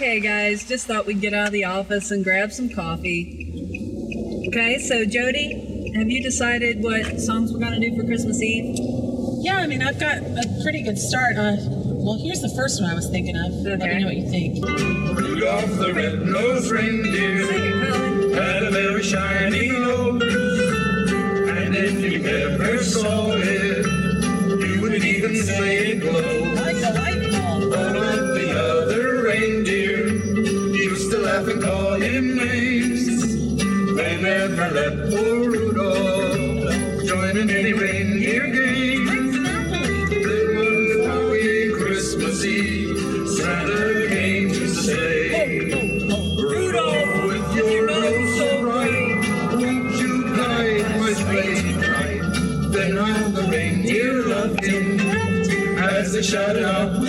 Okay, guys, just thought we'd get out of the office and grab some coffee. Okay, so Jody, have you decided what songs we're gonna do for Christmas Eve? Yeah, I mean, I've got a pretty good start. Uh, well, here's the first one I was thinking of. Let me know what you think. Rudolph the red-nosed reindeer had a very shiny nose. And if you ever saw it, you would even say it glowed. Like the light laugh and call him names. They never let poor Rudolph join in any reindeer games. Then one foggy Christmas Eve, Santa came to say, Rudolph, with your nose so bright, won't you guide my sleigh? Then all the reindeer loved him as they shouted out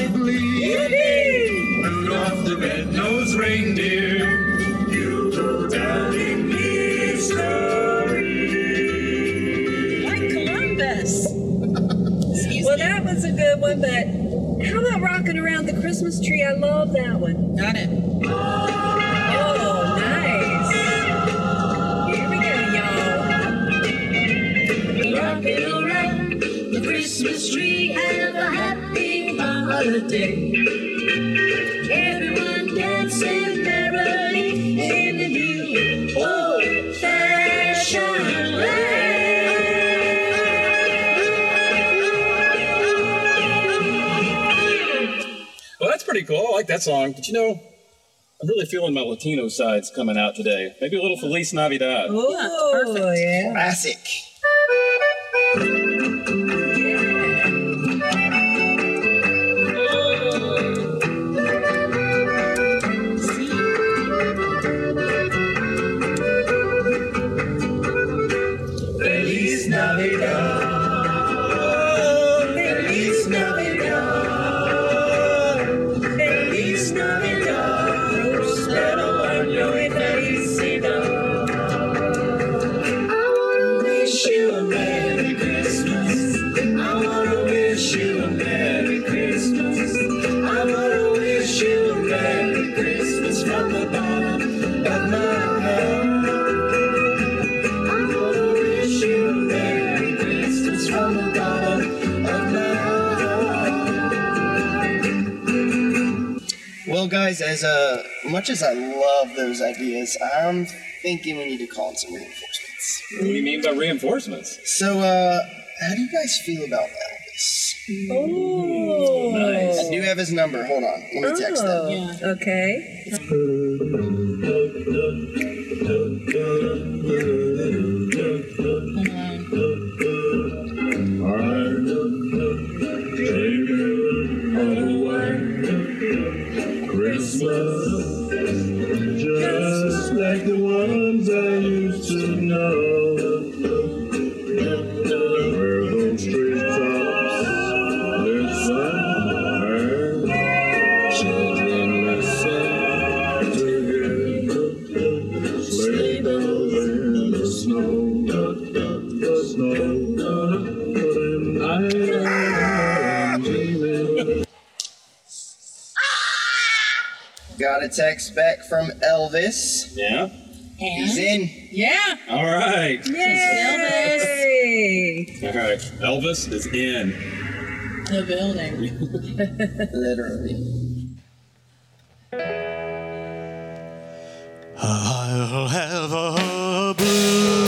Christmas tree? I love that one. Got it. Oh, nice. Here we go, y'all. Around the Christmas tree, have a happy holiday. Like that song. But you know, I'm really feeling my Latino sides coming out today. Maybe a little Feliz Navidad. Oh, yeah. Classic. As uh, much as I love those ideas, I'm thinking we need to call in some reinforcements. What do you mean by reinforcements? So, uh, how do you guys feel about Elvis? Oh. nice. I do have his number. Hold on. Let me text him. Oh, Yeah. Okay. Text back from Elvis. Yeah. He's in. yeah, All right. Yay! All right. Elvis is in. the building. Literally. I'll have a blue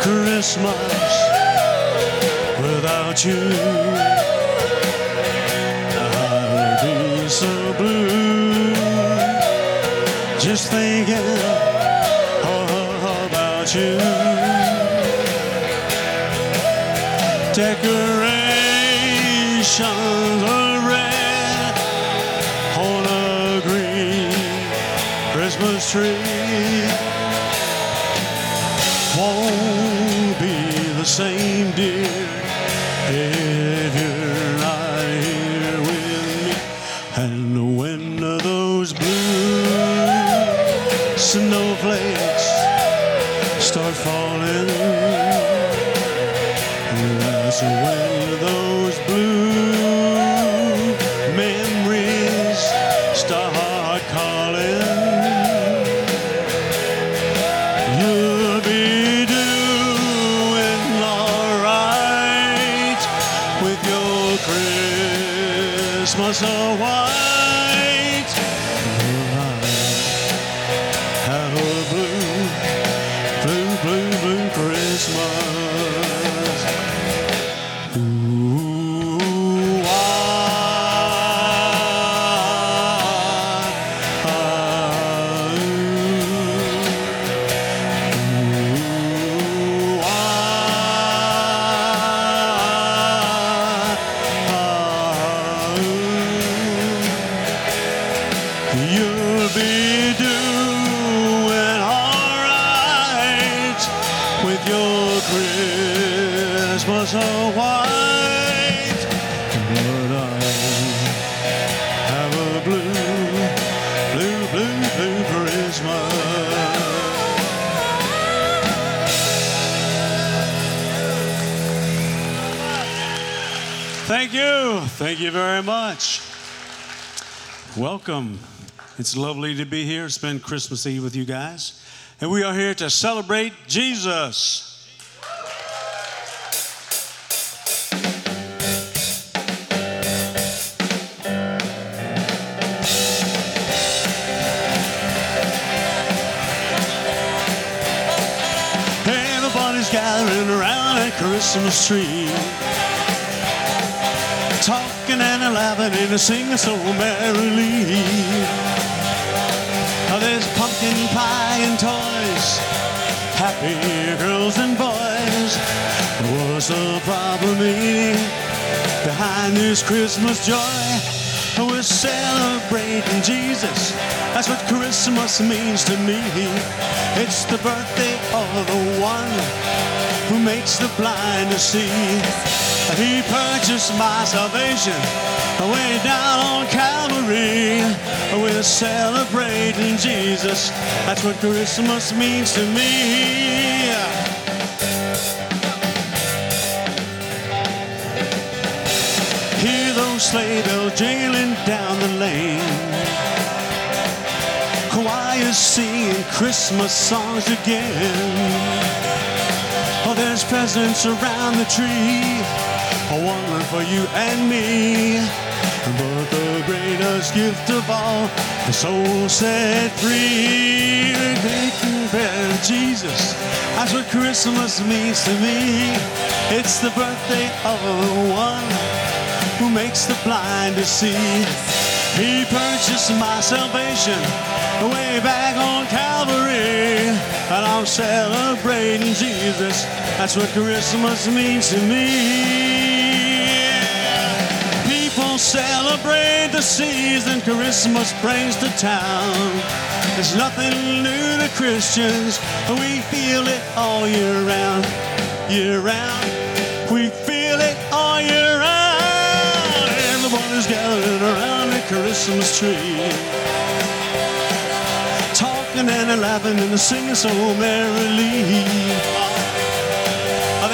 Christmas without you. About you. Decorations are red on green Christmas tree Thank you very much. Welcome. It's lovely to be here, spend Christmas Eve with you guys. And we are here to celebrate Jesus. Christmas tree. And and singing so merrily. There's pumpkin pie and toys, happy girls and boys. What's the problem eh, behind this Christmas joy? We're celebrating Jesus. That's what Christmas means to me. It's the birthday of the one who makes the blind to see. He purchased my salvation way down on Calvary. We're celebrating Jesus. That's what Christmas means to me. Hear those sleigh bells jingling down the lane. Choirs singing Christmas songs again. Presents around the tree, a one for you and me. But the greatest gift of all, the soul set free. Care of Jesus, that's what Christmas means to me. It's the birthday of the one who makes the blind to see. He purchased my salvation way back on Calvary. And I'm celebrating Jesus. That's what Christmas means to me. People celebrate the season, Christmas brings to town. There's nothing new to Christians, we feel it all year round. Year round, we Christmas tree talking and laughing and singing so merrily.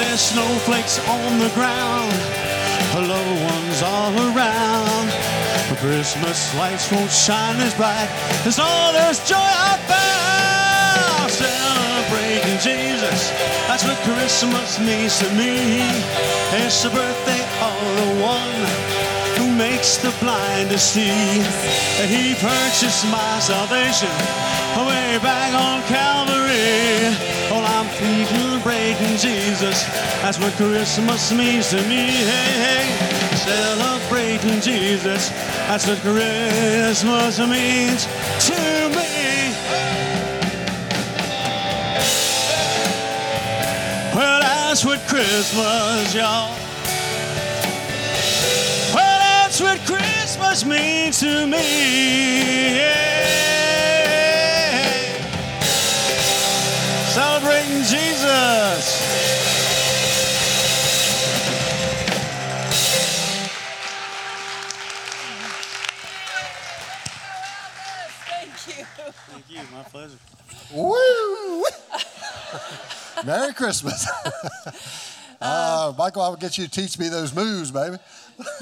There's snowflakes on the ground, little ones all around. The Christmas lights won't shine as bright as all this joy I found. Celebrating Jesus, that's what Christmas means to me. It's the birthday of the one who makes the blind to see. He purchased my salvation way back on Calvary. Well, I'm celebrating Jesus. That's what Christmas means to me. Hey, hey, celebrating Jesus. That's what Christmas means to me. Well, that's what Christmas, y'all. That's what Christmas means to me. Yeah. Celebrating Jesus. Thank you. Thank you. My pleasure. Woo! Merry Christmas. uh, Michael, I will get you to teach me those moves, baby.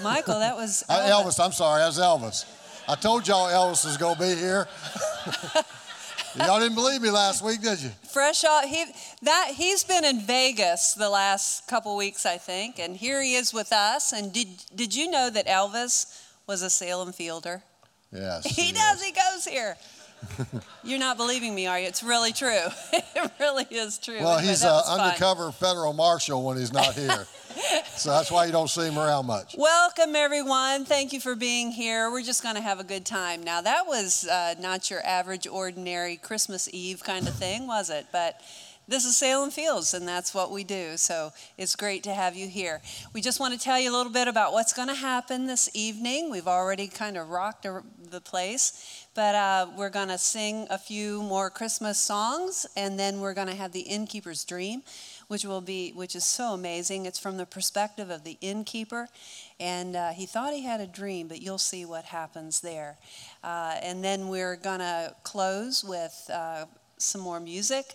Michael, that was Uh, Elvis, I'm sorry, that was Elvis. I told y'all Elvis was going to be here. y'all didn't believe me last week, did you? fresh off he that he's been in Vegas the last couple weeks I think and here he is with us and did did you know that Elvis was a Salem fielder Yes. he does he goes here you're not believing me are you it's really true it really is true Well, he's an fun. undercover federal marshal when he's not here. So that's why you don't see him around much. Welcome, everyone. Thank you for being here. We're just going to have a good time. Now, that was uh, not your average, ordinary Christmas Eve kind of thing, was it? But this is Salem Fields, and that's what we do. So it's great to have you here. We just want to tell you a little bit about what's going to happen this evening. We've already kind of rocked the- place, but uh, we're going to sing a few more Christmas songs, and then we're going to have the Innkeeper's Dream which will be which is so amazing. It's from the perspective of the innkeeper and uh, he thought he had a dream but you'll see what happens there. Uh, and then we're going to close with uh, some more music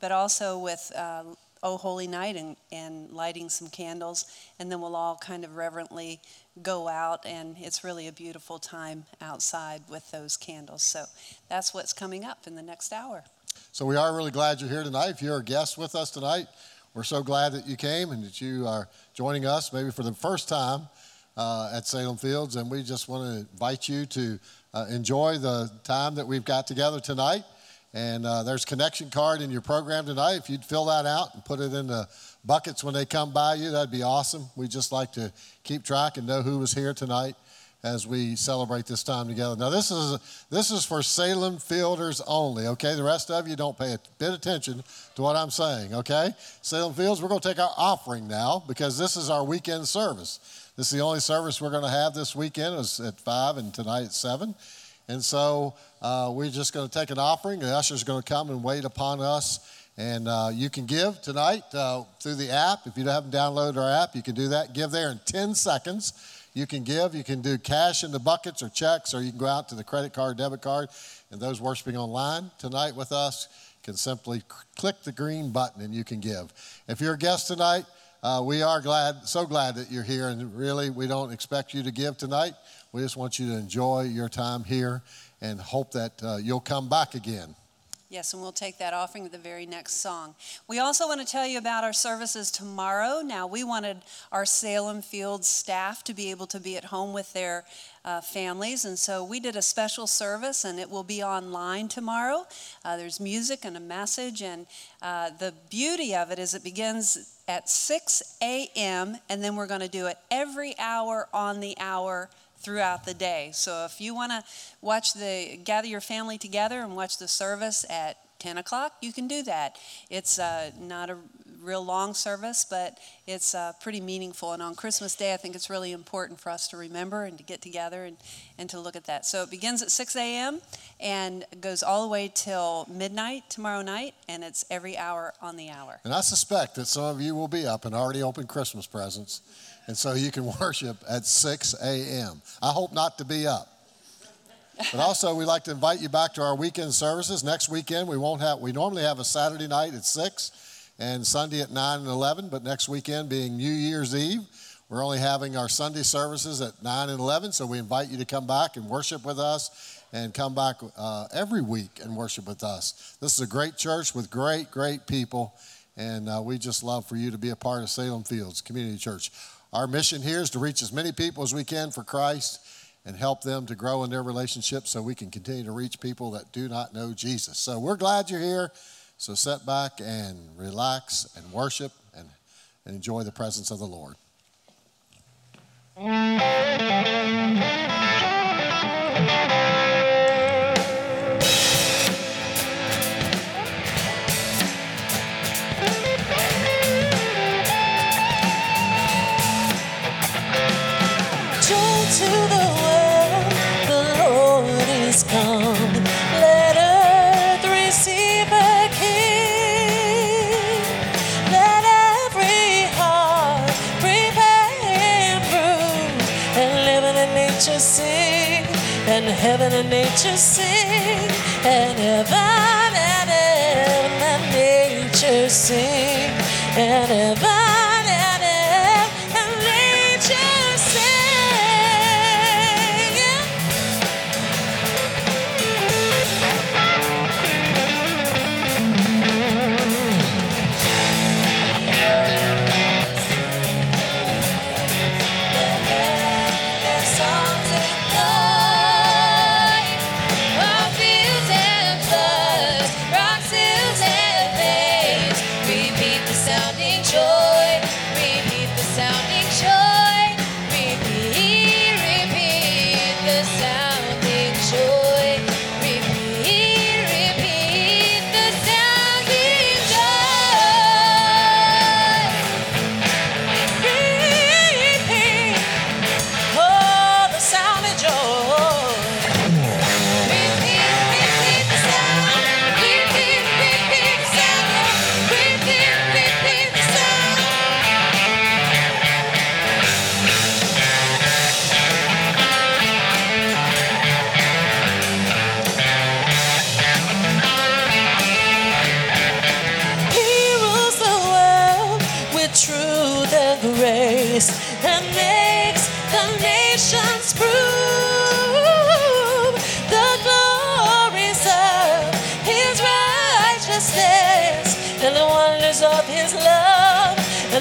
but also with uh, oh holy night and, and lighting some candles and then we'll all kind of reverently go out and it's really a beautiful time outside with those candles. So that's what's coming up in the next hour. So we are really glad you're here tonight. If you're a guest with us tonight, we're so glad that you came and that you are joining us maybe for the first time uh, at Salem Fields. And we just want to invite you to uh, enjoy the time that we've got together tonight. And uh, there's connection card in your program tonight. If you'd fill that out and put it in the buckets when they come by you, that'd be awesome. We just like to keep track and know who was here tonight as we celebrate this time together. Now, this is this is for Salem Fielders only. Okay, the rest of you don't pay a bit of attention to what I'm saying. Okay, Salem Fields, we're going to take our offering now because this is our weekend service. This is the only service we're going to have this weekend. It's at five and tonight at seven. And so uh, we're just going to take an offering. The usher's going to come and wait upon us. And uh, you can give tonight uh, through the app. If you haven't downloaded our app, you can do that. Give there in 10 seconds. You can give. You can do cash in the buckets or checks, or you can go out to the credit card, debit card. And those worshiping online tonight with us can simply click the green button and you can give. If you're a guest tonight, uh, we are glad, so glad that you're here. And really, we don't expect you to give tonight. We just want you to enjoy your time here and hope that uh, you'll come back again. Yes, and we'll take that offering at the very next song. We also want to tell you about our services tomorrow. Now, we wanted our Salem Fields staff to be able to be at home with their uh, families, and so we did a special service, and it will be online tomorrow. Uh, there's music and a message, and uh, the beauty of it is it begins at 6 a.m., and then we're going to do it every hour on the hour throughout the day. So if you want to watch the gather your family together and watch the service at 10 o'clock, you can do that. It's uh, not a real long service, but it's uh, pretty meaningful. And on Christmas Day, I think it's really important for us to remember and to get together and, and to look at that. So it begins at 6 a.m. and goes all the way till midnight tomorrow night, and it's every hour on the hour. And I suspect that some of you will be up and already open Christmas presents. And so you can worship at 6 a.m. I hope not to be up. But also, we'd like to invite you back to our weekend services. Next weekend, we won't have, we normally have a Saturday night at 6 and Sunday at 9 and 11, but next weekend being New Year's Eve, we're only having our Sunday services at 9 and 11. So we invite you to come back and worship with us and come back uh, every week and worship with us. This is a great church with great, great people, and uh, we just love for you to be a part of Salem Fields Community Church. Our mission here is to reach as many people as we can for Christ and help them to grow in their relationships so we can continue to reach people that do not know Jesus. So we're glad you're here. So sit back and relax and worship and, and enjoy the presence of the Lord.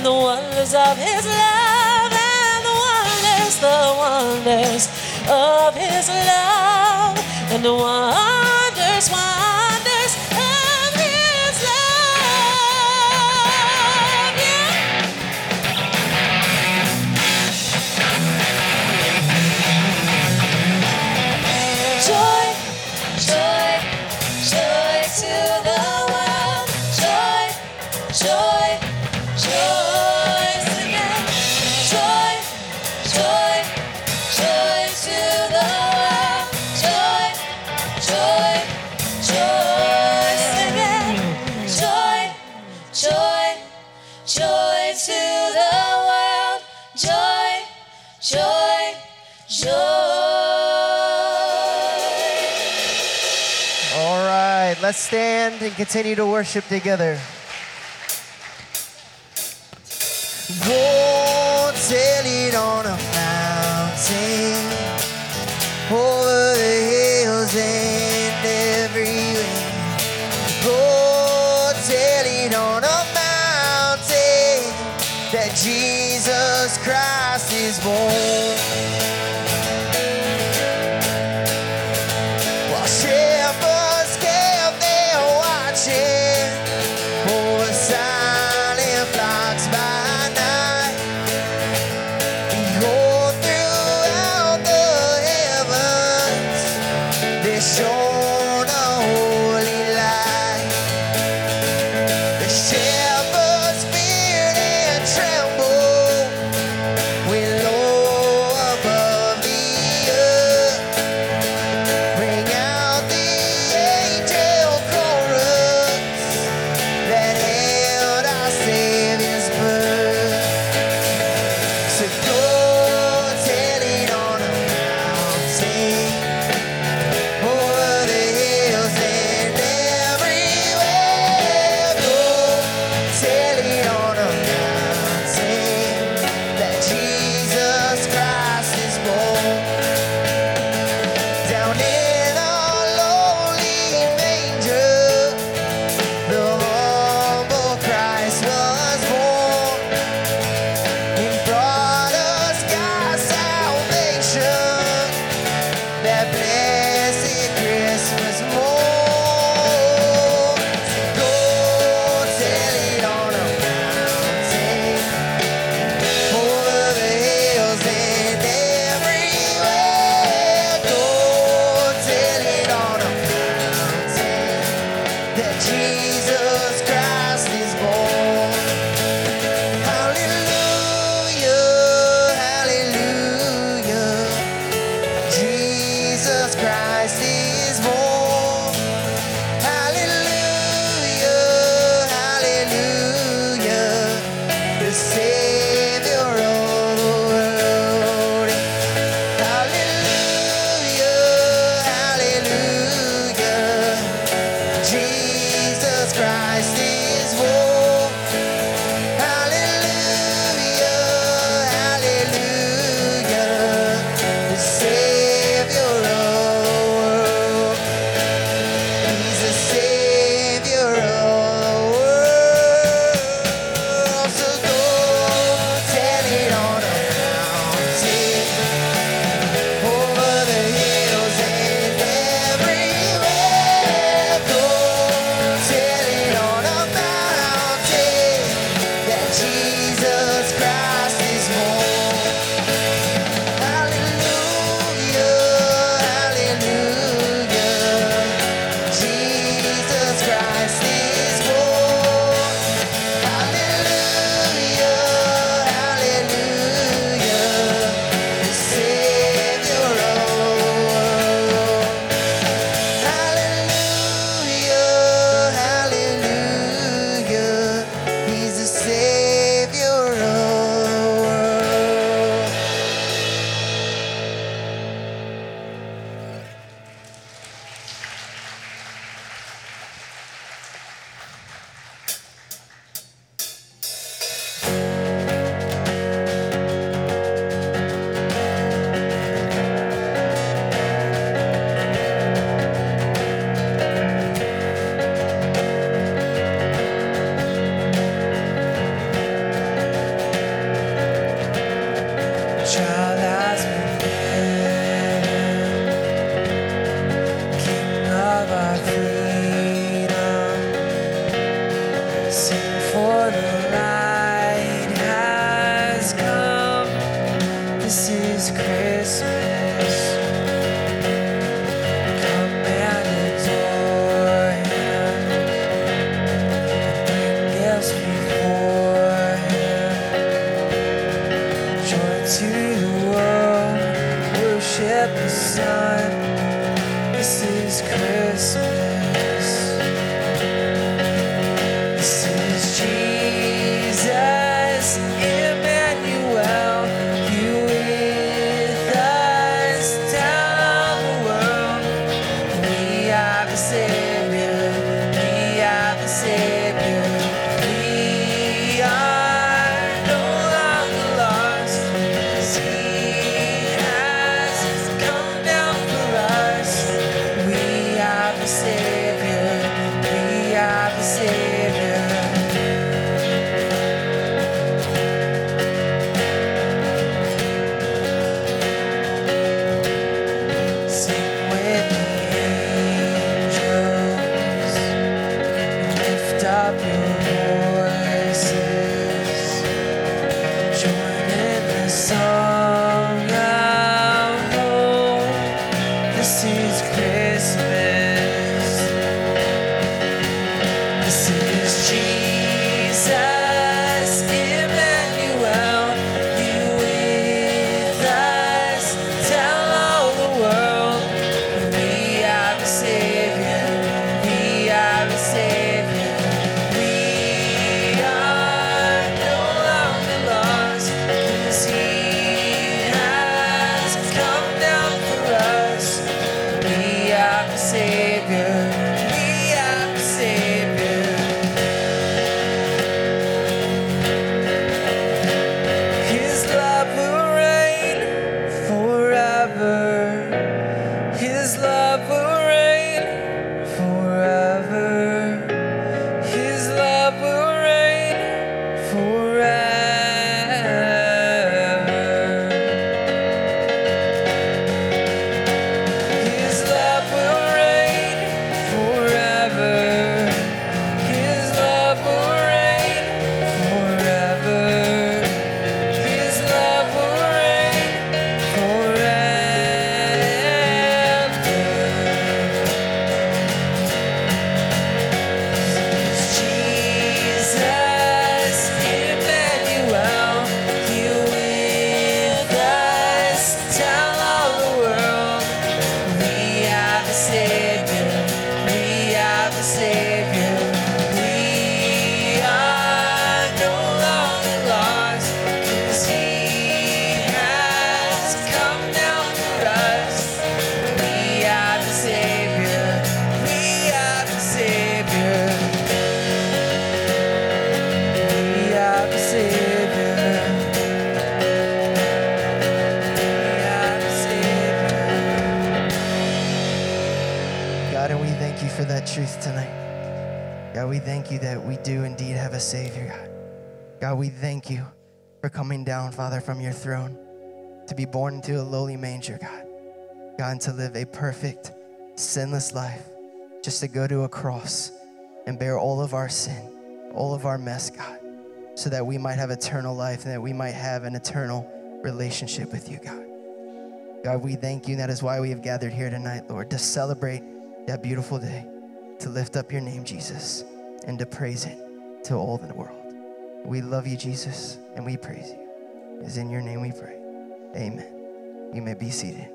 The wonders of his love and the wonders, the wonders of his love and the wonders, and continue to worship together. Whoa, tell it on a mountain, over the hills and everywhere. Go tell it on a mountain that Jesus Christ is born. I see. Truth tonight. God, we thank you that we do indeed have a Savior, God. God, we thank you for coming down, Father, from your throne to be born into a lowly manger, God. God, to live a perfect, sinless life, just to go to a cross and bear all of our sin, all of our mess, God, so that we might have eternal life and that we might have an eternal relationship with you, God. God, we thank you, and that is why we have gathered here tonight, Lord, to celebrate that beautiful day, to lift up your name, Jesus, and to praise it to all the world. We love you, Jesus, and we praise you. It's in your name we pray. Amen. You may be seated.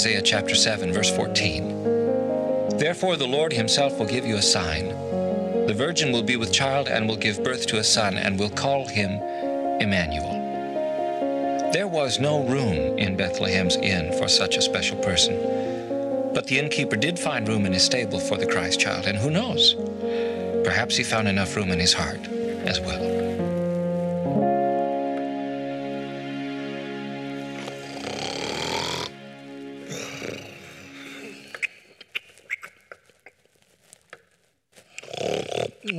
Isaiah chapter 7, verse 14 Therefore the Lord himself will give you a sign. The virgin will be with child and will give birth to a son and will call him Emmanuel. There was no room in Bethlehem's inn for such a special person. But the innkeeper did find room in his stable for the Christ child, and who knows? Perhaps he found enough room in his heart as well. Oh,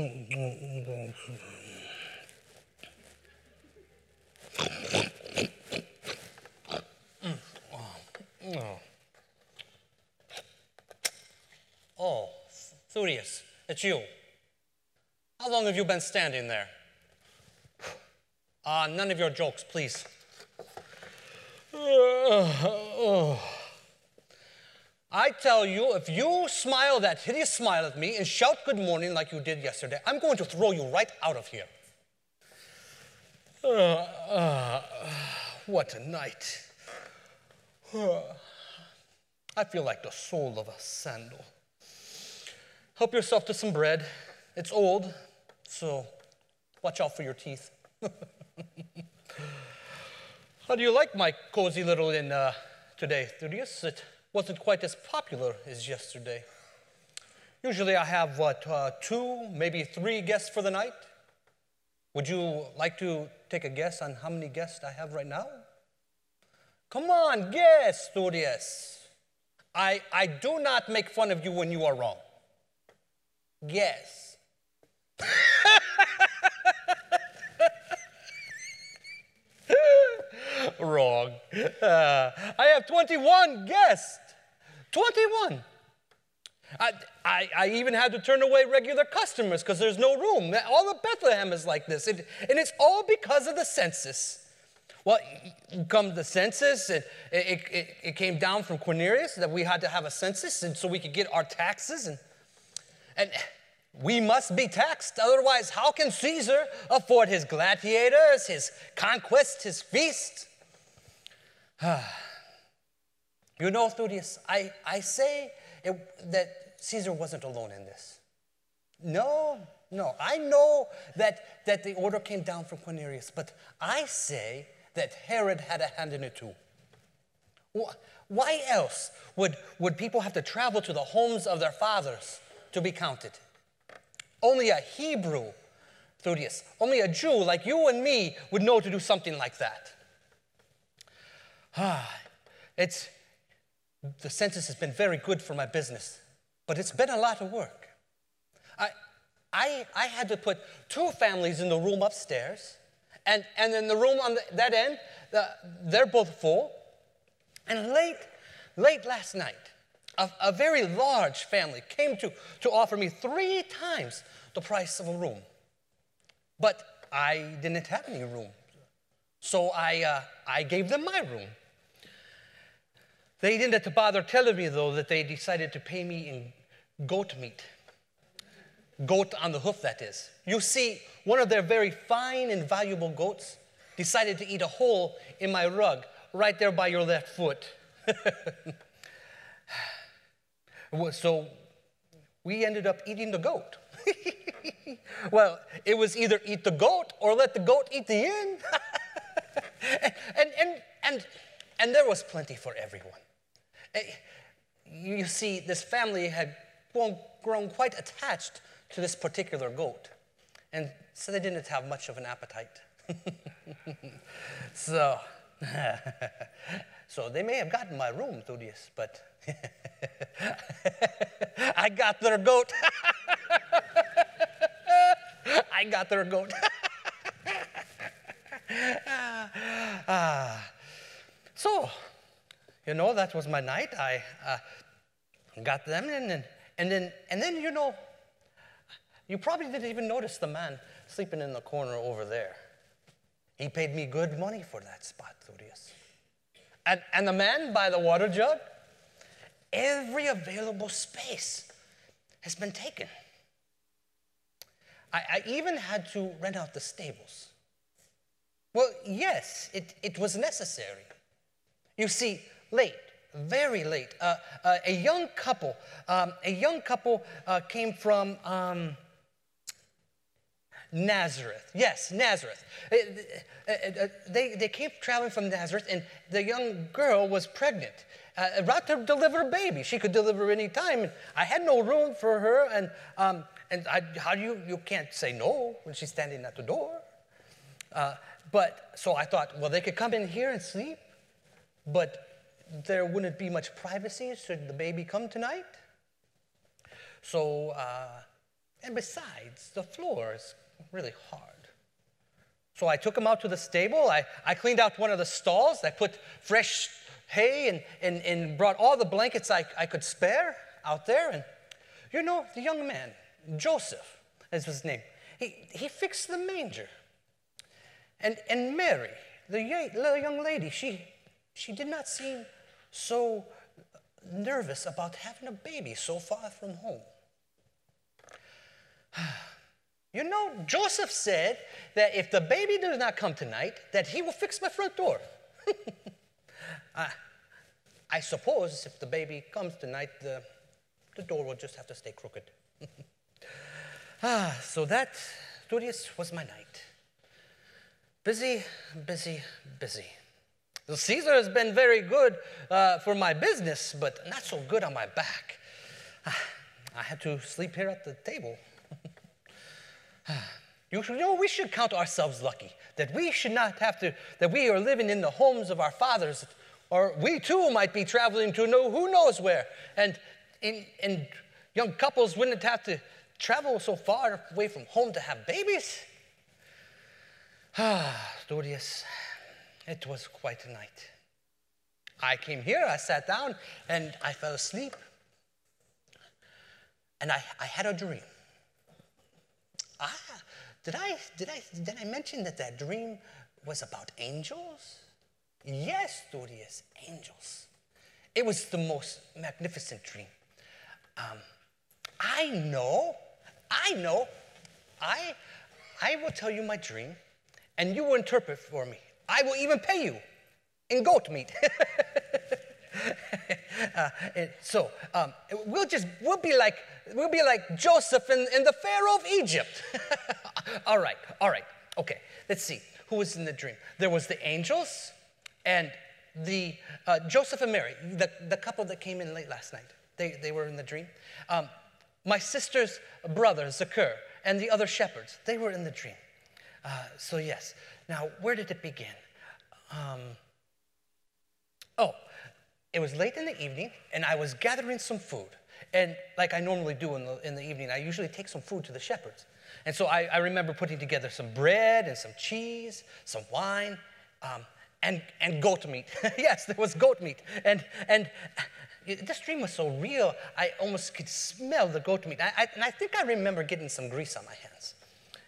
Thurius, it's you. How long have you been standing there? Ah, none of your jokes, please. I tell you, if you smile that hideous smile at me and shout good morning like you did yesterday, I'm going to throw you right out of here. Uh, uh, what a night. I feel like the sole of a sandal. Help yourself to some bread. It's old, so watch out for your teeth. How do you like my cozy little inn uh, today, Thaddeus? It wasn't quite as popular as yesterday. Usually I have, what, uh, two, maybe three guests for the night? Would you like to take a guess on how many guests I have right now? Come on, guess, Thaddeus. I, I do not make fun of you when you are wrong. Guess. Wrong. Uh, I have 21 guests. 21. I, I, I even had to turn away regular customers because there's no room. All of Bethlehem is like this. It, and it's all because of the census. Well, come the census, it, it, it, it came down from Quirinius that we had to have a census and so we could get our taxes. And, and we must be taxed. Otherwise, how can Caesar afford his gladiators, his conquests, his feasts? you know, Thaddeus, I, I say it, that Caesar wasn't alone in this. No, no. I know that, that the order came down from Quirinius, but I say that Herod had a hand in it too. Why else would, would people have to travel to the homes of their fathers to be counted? Only a Hebrew, Thaddeus, only a Jew like you and me would know to do something like that. Ah, it's, the census has been very good for my business, but it's been a lot of work. I, I, I had to put two families in the room upstairs, and, and in the room on the, that end, the, they're both full. And late, late last night, a, a very large family came to, to offer me three times the price of a room. But I didn't have any room. So I, uh, I gave them my room. They didn't have to bother telling me, though, that they decided to pay me in goat meat. Goat on the hoof, that is. You see, one of their very fine and valuable goats decided to eat a hole in my rug right there by your left foot. So we ended up eating the goat. well, it was either eat the goat or let the goat eat the inn. and, and, and, and, and there was plenty for everyone. Eh, You see, this family had grown, quite attached to this particular goat, and so they didn't have much of an appetite. so, so they may have gotten my room through this, but I got their goat. I got their goat. Ah. so, you know, that was my night. I uh, got them in, and, and then, and then, you know, you probably didn't even notice the man sleeping in the corner over there. He paid me good money for that spot, Thurius. And, and the man by the water jug, every available space has been taken. I, I even had to rent out the stables. Well, yes, it, it was necessary. You see, late, very late, uh, uh, a young couple, um, a young couple uh, came from um, Nazareth. Yes, Nazareth. Uh, uh, uh, they, they came traveling from Nazareth, and the young girl was pregnant, about to deliver a baby. She could deliver any time. I had no room for her, and, um, and I, how do you, you can't say no when she's standing at the door. But so I thought, well, they could come in here and sleep, but there wouldn't be much privacy should the baby come tonight. So, uh, and besides, the floor is really hard. So I took him out to the stable. I, I cleaned out one of the stalls. I put fresh hay and, and, and brought all the blankets I, I could spare out there. And you know, the young man, Joseph is his name, he, he fixed the manger. And, and Mary, the young, lady, she, she did not seem so nervous about having a baby so far from home. You know, Joseph said that if the baby does not come tonight, that he will fix my front door. I, I suppose if the baby comes tonight, the, the door will just have to stay crooked. ah, so that, Thurius, was my night. Busy, busy, busy. The Caesar has been very good uh, for my business, but not so good on my back. I had to sleep here at the table. You know, we should count ourselves lucky that we should not have to, that we are living in the homes of our fathers, or we too might be traveling to know who knows where. And, in, and young couples wouldn't have to travel so far away from home to have babies. Ah, Studious, it was quite a night. I came here, I sat down, and I fell asleep. And I, I had a dream. Ah, did I, did, I, did I mention that that dream was about angels? Yes, Dorius, angels. It was the most magnificent dream. Um, I know, I know, I, I will tell you my dream, and you will interpret for me. I will even pay you in goat meat. uh, so um, we'll just we'll be like we'll be like Joseph and, and the Pharaoh of Egypt. all right, all right, okay. Let's see who was in the dream. There was the angels and the uh, Joseph and Mary, the, the couple that came in late last night. They, they were in the dream. Um, my sister's brother, Zakur, and the other shepherds, they were in the dream. Uh, so, yes. Now, where did it begin? Um, oh, it was late in the evening, and I was gathering some food. And like I normally do in the, in the evening, I usually take some food to the shepherds. And so I, I remember putting together some bread and some cheese, some wine, um, and, and goat meat. yes, there was goat meat. And, and this dream was so real, I almost could smell the goat meat. I, I, and I think I remember getting some grease on my hands.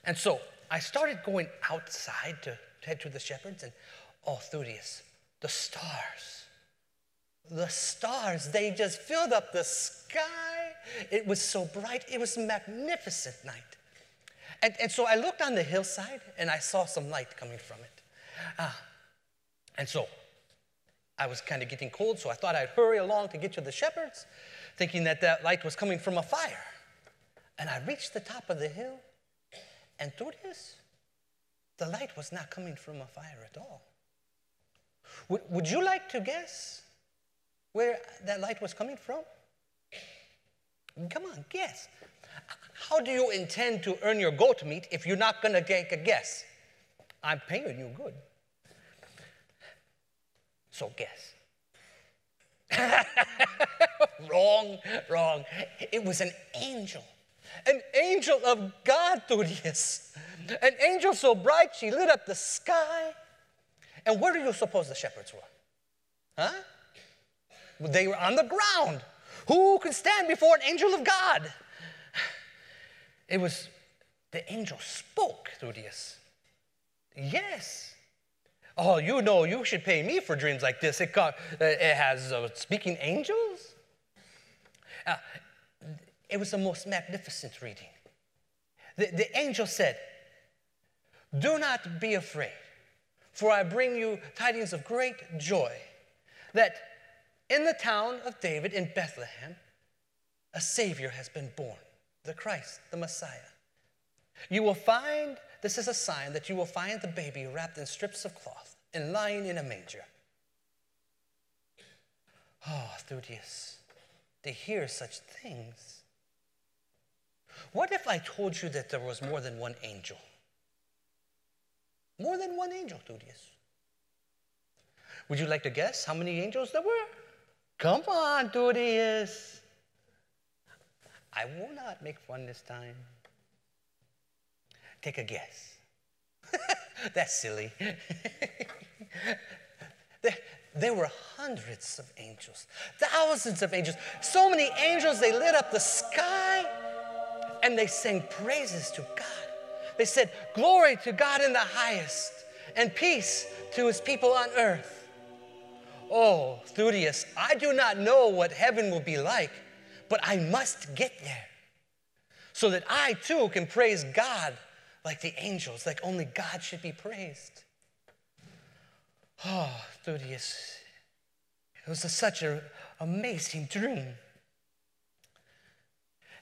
And so I started going outside to, head to the shepherds, and oh, Thurius, the stars the stars, they just filled up the sky. It was so bright. It was a magnificent night. And, and so I looked on the hillside and I saw some light coming from it. Ah, and so I was kind of getting cold, so I thought I'd hurry along to get to the shepherds, thinking that that light was coming from a fire. And I reached the top of the hill, and through this, the light was not coming from a fire at all. Would, would you like to guess where that light was coming from? Come on, guess. How do you intend to earn your goat meat if you're not going to take a guess? I'm paying you good. So guess. wrong, wrong. It was an angel. An angel of God, Thurius. An angel so bright she lit up the sky. And where do you suppose the shepherds were? Huh? They were on the ground. Who could stand before an angel of God? It was the angel spoke, Thurius. Yes. Oh, you know, you should pay me for dreams like this. It, uh, it has uh, speaking angels. Uh, it was the most magnificent reading. The, the angel said, Do not be afraid, for I bring you tidings of great joy that in the town of David in Bethlehem, a Savior has been born, the Christ, the Messiah. You will find, this is a sign that you will find the baby wrapped in strips of cloth and lying in a manger. Ah, oh, Thutius, to hear such things. What if I told you that there was more than one angel? More than one angel, Thutius. Would you like to guess how many angels there were? Come on, Thutius. I will not make fun this time. Take a guess. That's silly. there, there were hundreds of angels, thousands of angels, so many angels they lit up the sky and they sang praises to God. They said, Glory to God in the highest and peace to his people on earth. Oh, Thutius, I do not know what heaven will be like, but I must get there so that I too can praise God like the angels, like only God should be praised. Oh, Thutius, it was a, such an amazing dream.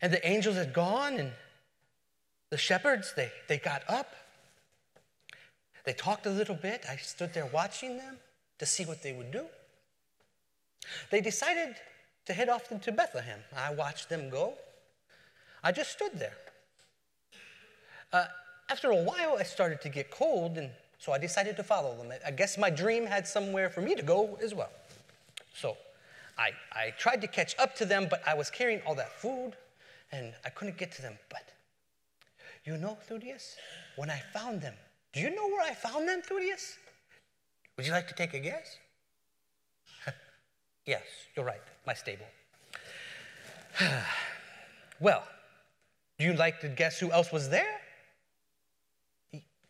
And the angels had gone, and the shepherds, they, they got up. They talked a little bit. I stood there watching them to see what they would do. They decided to head off into Bethlehem. I watched them go. I just stood there. Uh, after a while, I started to get cold, and so I decided to follow them. I guess my dream had somewhere for me to go as well. So I, I tried to catch up to them, but I was carrying all that food, and I couldn't get to them. But you know, Thutius, when I found them, do you know where I found them, Thutius? Would you like to take a guess? yes, you're right, my stable. well, do you like to guess who else was there?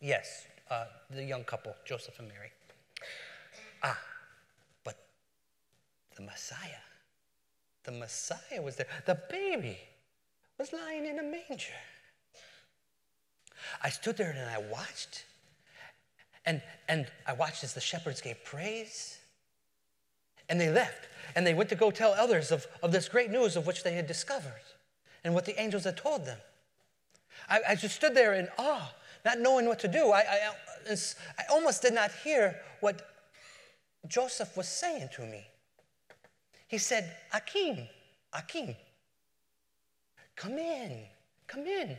Yes, uh, the young couple, Joseph and Mary. Ah, but the Messiah, the Messiah was there. The baby was lying in a manger. I stood there and I watched, and, and I watched as the shepherds gave praise, and they left, and they went to go tell others of, of this great news of which they had discovered and what the angels had told them. I, I just stood there in awe not knowing what to do. I, I, I almost did not hear what Joseph was saying to me. He said, Akim, Akim, come in, come in.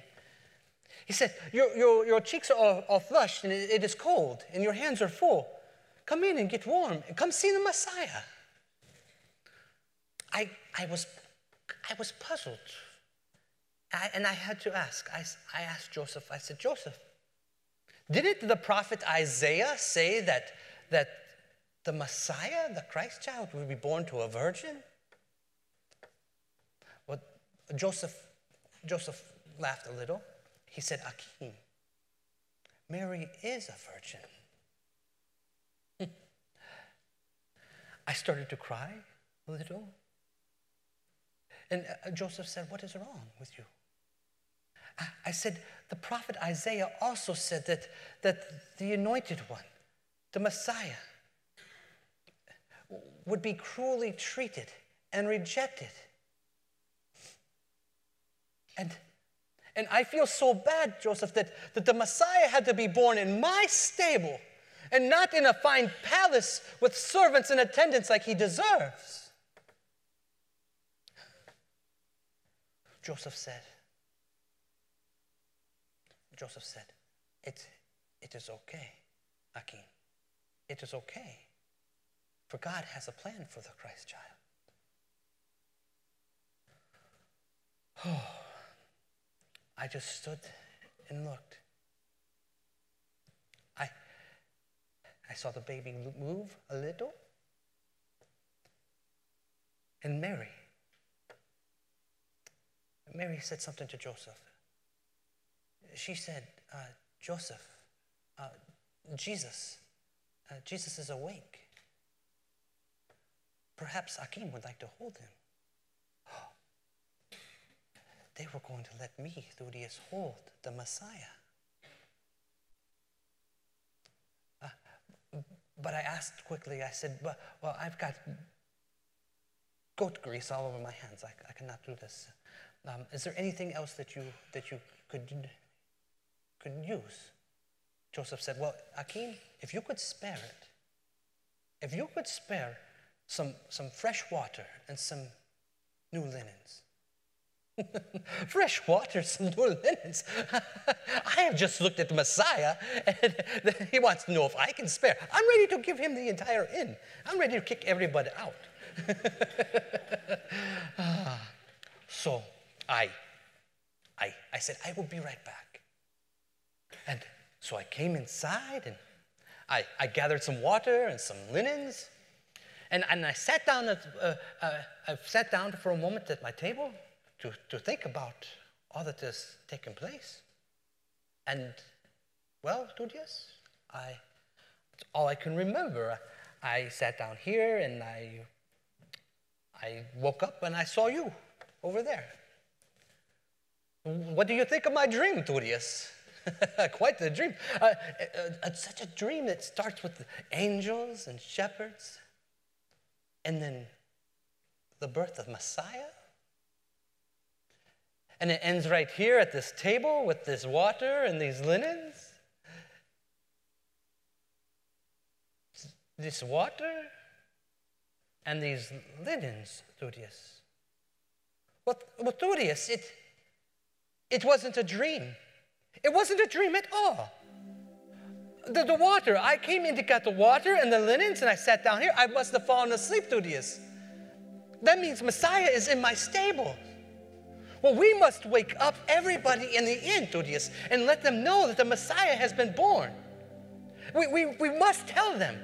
He said, Your, your, your cheeks are, are flushed and it, is cold and your hands are full. Come in and get warm and come see the Messiah. I, I, was, I was puzzled. I, and I had to ask. I, I asked Joseph, I said, Joseph, didn't the prophet Isaiah say that, that the Messiah, the Christ child, would be born to a virgin? Joseph, Joseph laughed a little. He said, Akim, Mary is a virgin. I started to cry a little. And uh, Joseph said, What is wrong with you? I said, the prophet Isaiah also said that, that the anointed one, the Messiah, would be cruelly treated and rejected. And, and I feel so bad, Joseph, that, that the Messiah had to be born in my stable and not in a fine palace with servants and attendants like he deserves. Joseph said, Joseph said, it, it is okay, Akim. It is okay. For God has a plan for the Christ child. Oh, I just stood and looked. I, I saw the baby move a little. And Mary, Mary said something to Joseph. She said, uh, Joseph, uh, Jesus, uh, Jesus is awake. Perhaps Akim would like to hold him. They were going to let me, Thudius, hold the Messiah. Uh, but I asked quickly, I said, well, I've got goat grease all over my hands. I, I cannot do this. Um, is there anything else that you, that you could, could use? Joseph said, Well, Akim, if you could spare it, if you could spare some, some fresh water and some new linens. Fresh water, some new linens. I have just looked at the Messiah and he wants to know if I can spare. I'm ready to give him the entire inn. I'm ready to kick everybody out. so I, I, I said, I will be right back. And so I came inside and I, I gathered some water and some linens. And, and I sat down, at, uh, uh, I sat down for a moment at my table to, to think about all that has taken place. And, well, Tudius, I, all I can remember. I sat down here and I, I woke up and I saw you over there. What do you think of my dream, Tudius? Quite the dream. Uh, uh, uh, such a dream that starts with angels and shepherds, and then the birth of Messiah. And it ends right here at this table with this water and these linens. This water and these linens, Thudius. Well, well Thudius, it, it wasn't a dream. It wasn't a dream at all. The, the water, I came in to get the water and the linens, and I sat down here. I must have fallen asleep, Thudius. That means Messiah is in my stable. Well, we must wake up everybody in the inn, Thudius, and let them know that the Messiah has been born. We, we, we must tell them.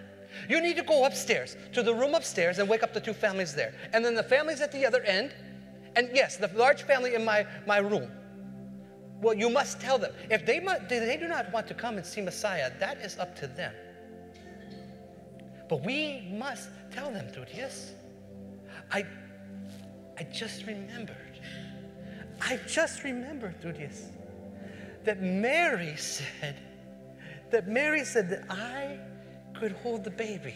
You need to go upstairs to the room upstairs and wake up the two families there. And then the families at the other end, and yes, the large family in my, my room. Well, you must tell them. If they, mu- they do not want to come and see Messiah, that is up to them. But we must tell them, Thudius. I, I just remembered. I just remembered, Thudius, that Mary said, that Mary said that I could hold the baby,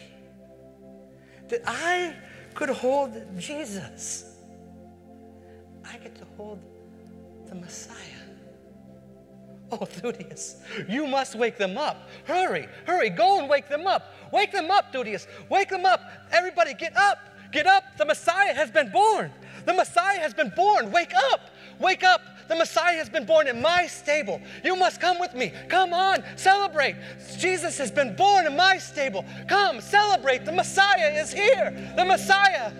that I could hold Jesus. I get to hold the Messiah. Oh, Thudius, you must wake them up. Hurry, hurry, go and wake them up. Wake them up, Thudius. Wake them up. Everybody, get up. Get up. The Messiah has been born. The Messiah has been born. Wake up. Wake up. The Messiah has been born in my stable. You must come with me. Come on, celebrate. Jesus has been born in my stable. Come, celebrate. The Messiah is here. The Messiah.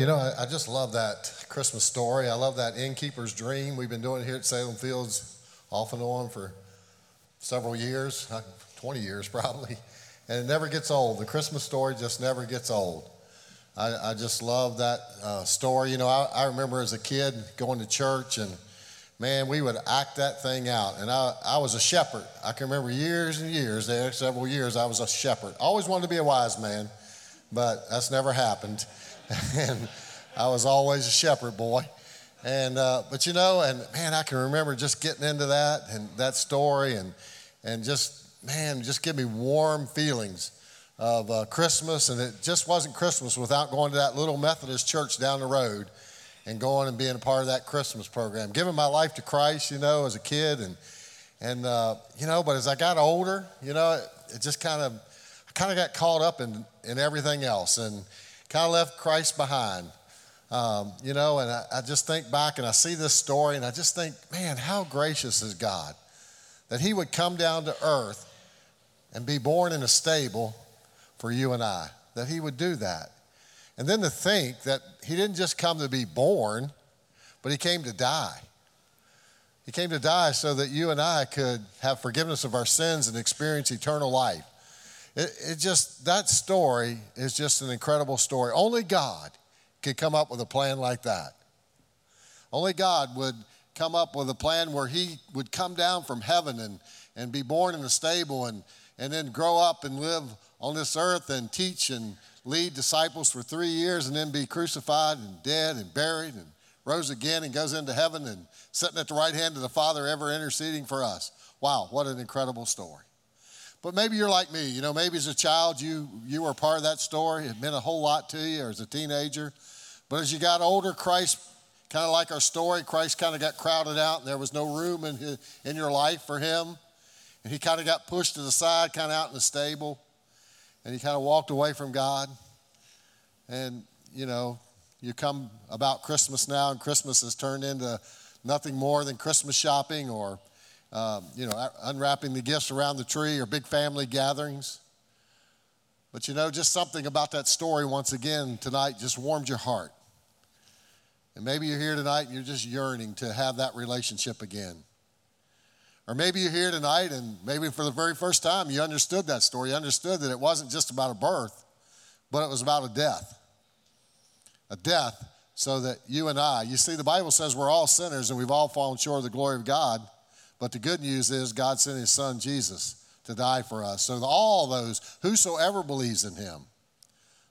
You know, I, I just love that Christmas story. I love that innkeeper's dream. We've been doing it here at Salem Fields off and on for several years, uh, 20 years probably, and it never gets old. The Christmas story just never gets old. I, I just love that uh, story. You know, I, I remember as a kid going to church and man, we would act that thing out. And I, I was a shepherd. I can remember years and years there, several years, I was a shepherd. Always wanted to be a wise man, but that's never happened. and I was always a shepherd boy. And, uh, but you know, and man, I can remember just getting into that and that story and, and just, man, just give me warm feelings of uh, Christmas. And it just wasn't Christmas without going to that little Methodist church down the road and going and being a part of that Christmas program. Giving my life to Christ, you know, as a kid. And, and uh, you know, but as I got older, you know, it, it just kind of, I kind of got caught up in, in everything else and kind of left Christ behind. Um, you know, and I, I just think back and I see this story and I just think, man, how gracious is God that He would come down to earth and be born in a stable for you and I, that He would do that. And then to think that he didn't just come to be born, but he came to die. He came to die so that you and I could have forgiveness of our sins and experience eternal life. It, it just, that story is just an incredible story. Only God could come up with a plan like that. Only God would come up with a plan where he would come down from heaven and, and be born in a stable and, and then grow up and live on this earth and teach and lead disciples for three years and then be crucified and dead and buried and rose again and goes into heaven and sitting at the right hand of the Father, ever interceding for us. Wow, what an incredible story. But maybe you're like me, you know, maybe as a child you, you were part of that story. It meant a whole lot to you, or as a teenager. But as you got older, Christ, kind of like our story, Christ kind of got crowded out and there was no room in, his, in your life for him. And he kind of got pushed to the side, kind of out in the stable. And he kind of walked away from God. And, you know, you come about Christmas now, and Christmas has turned into nothing more than Christmas shopping or, um, you know, unwrapping the gifts around the tree or big family gatherings. But you know, just something about that story once again tonight just warmed your heart. And maybe you're here tonight and you're just yearning to have that relationship again. Or maybe you're here tonight and maybe for the very first time you understood that story. You understood that it wasn't just about a birth, but it was about a death. A death so that you and I, you see, the Bible says we're all sinners and we've all fallen short of the glory of God. But the good news is God sent his son Jesus to die for us. So all those, whosoever believes in him,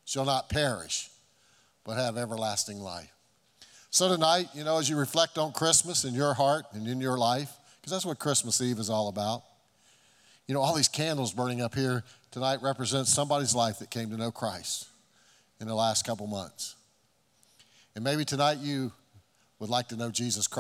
shall not perish, but have everlasting life. So tonight, you know, as you reflect on Christmas in your heart and in your life, because that's what Christmas Eve is all about. You know, all these candles burning up here tonight represent somebody's life that came to know Christ in the last couple months. And maybe tonight you would like to know Jesus Christ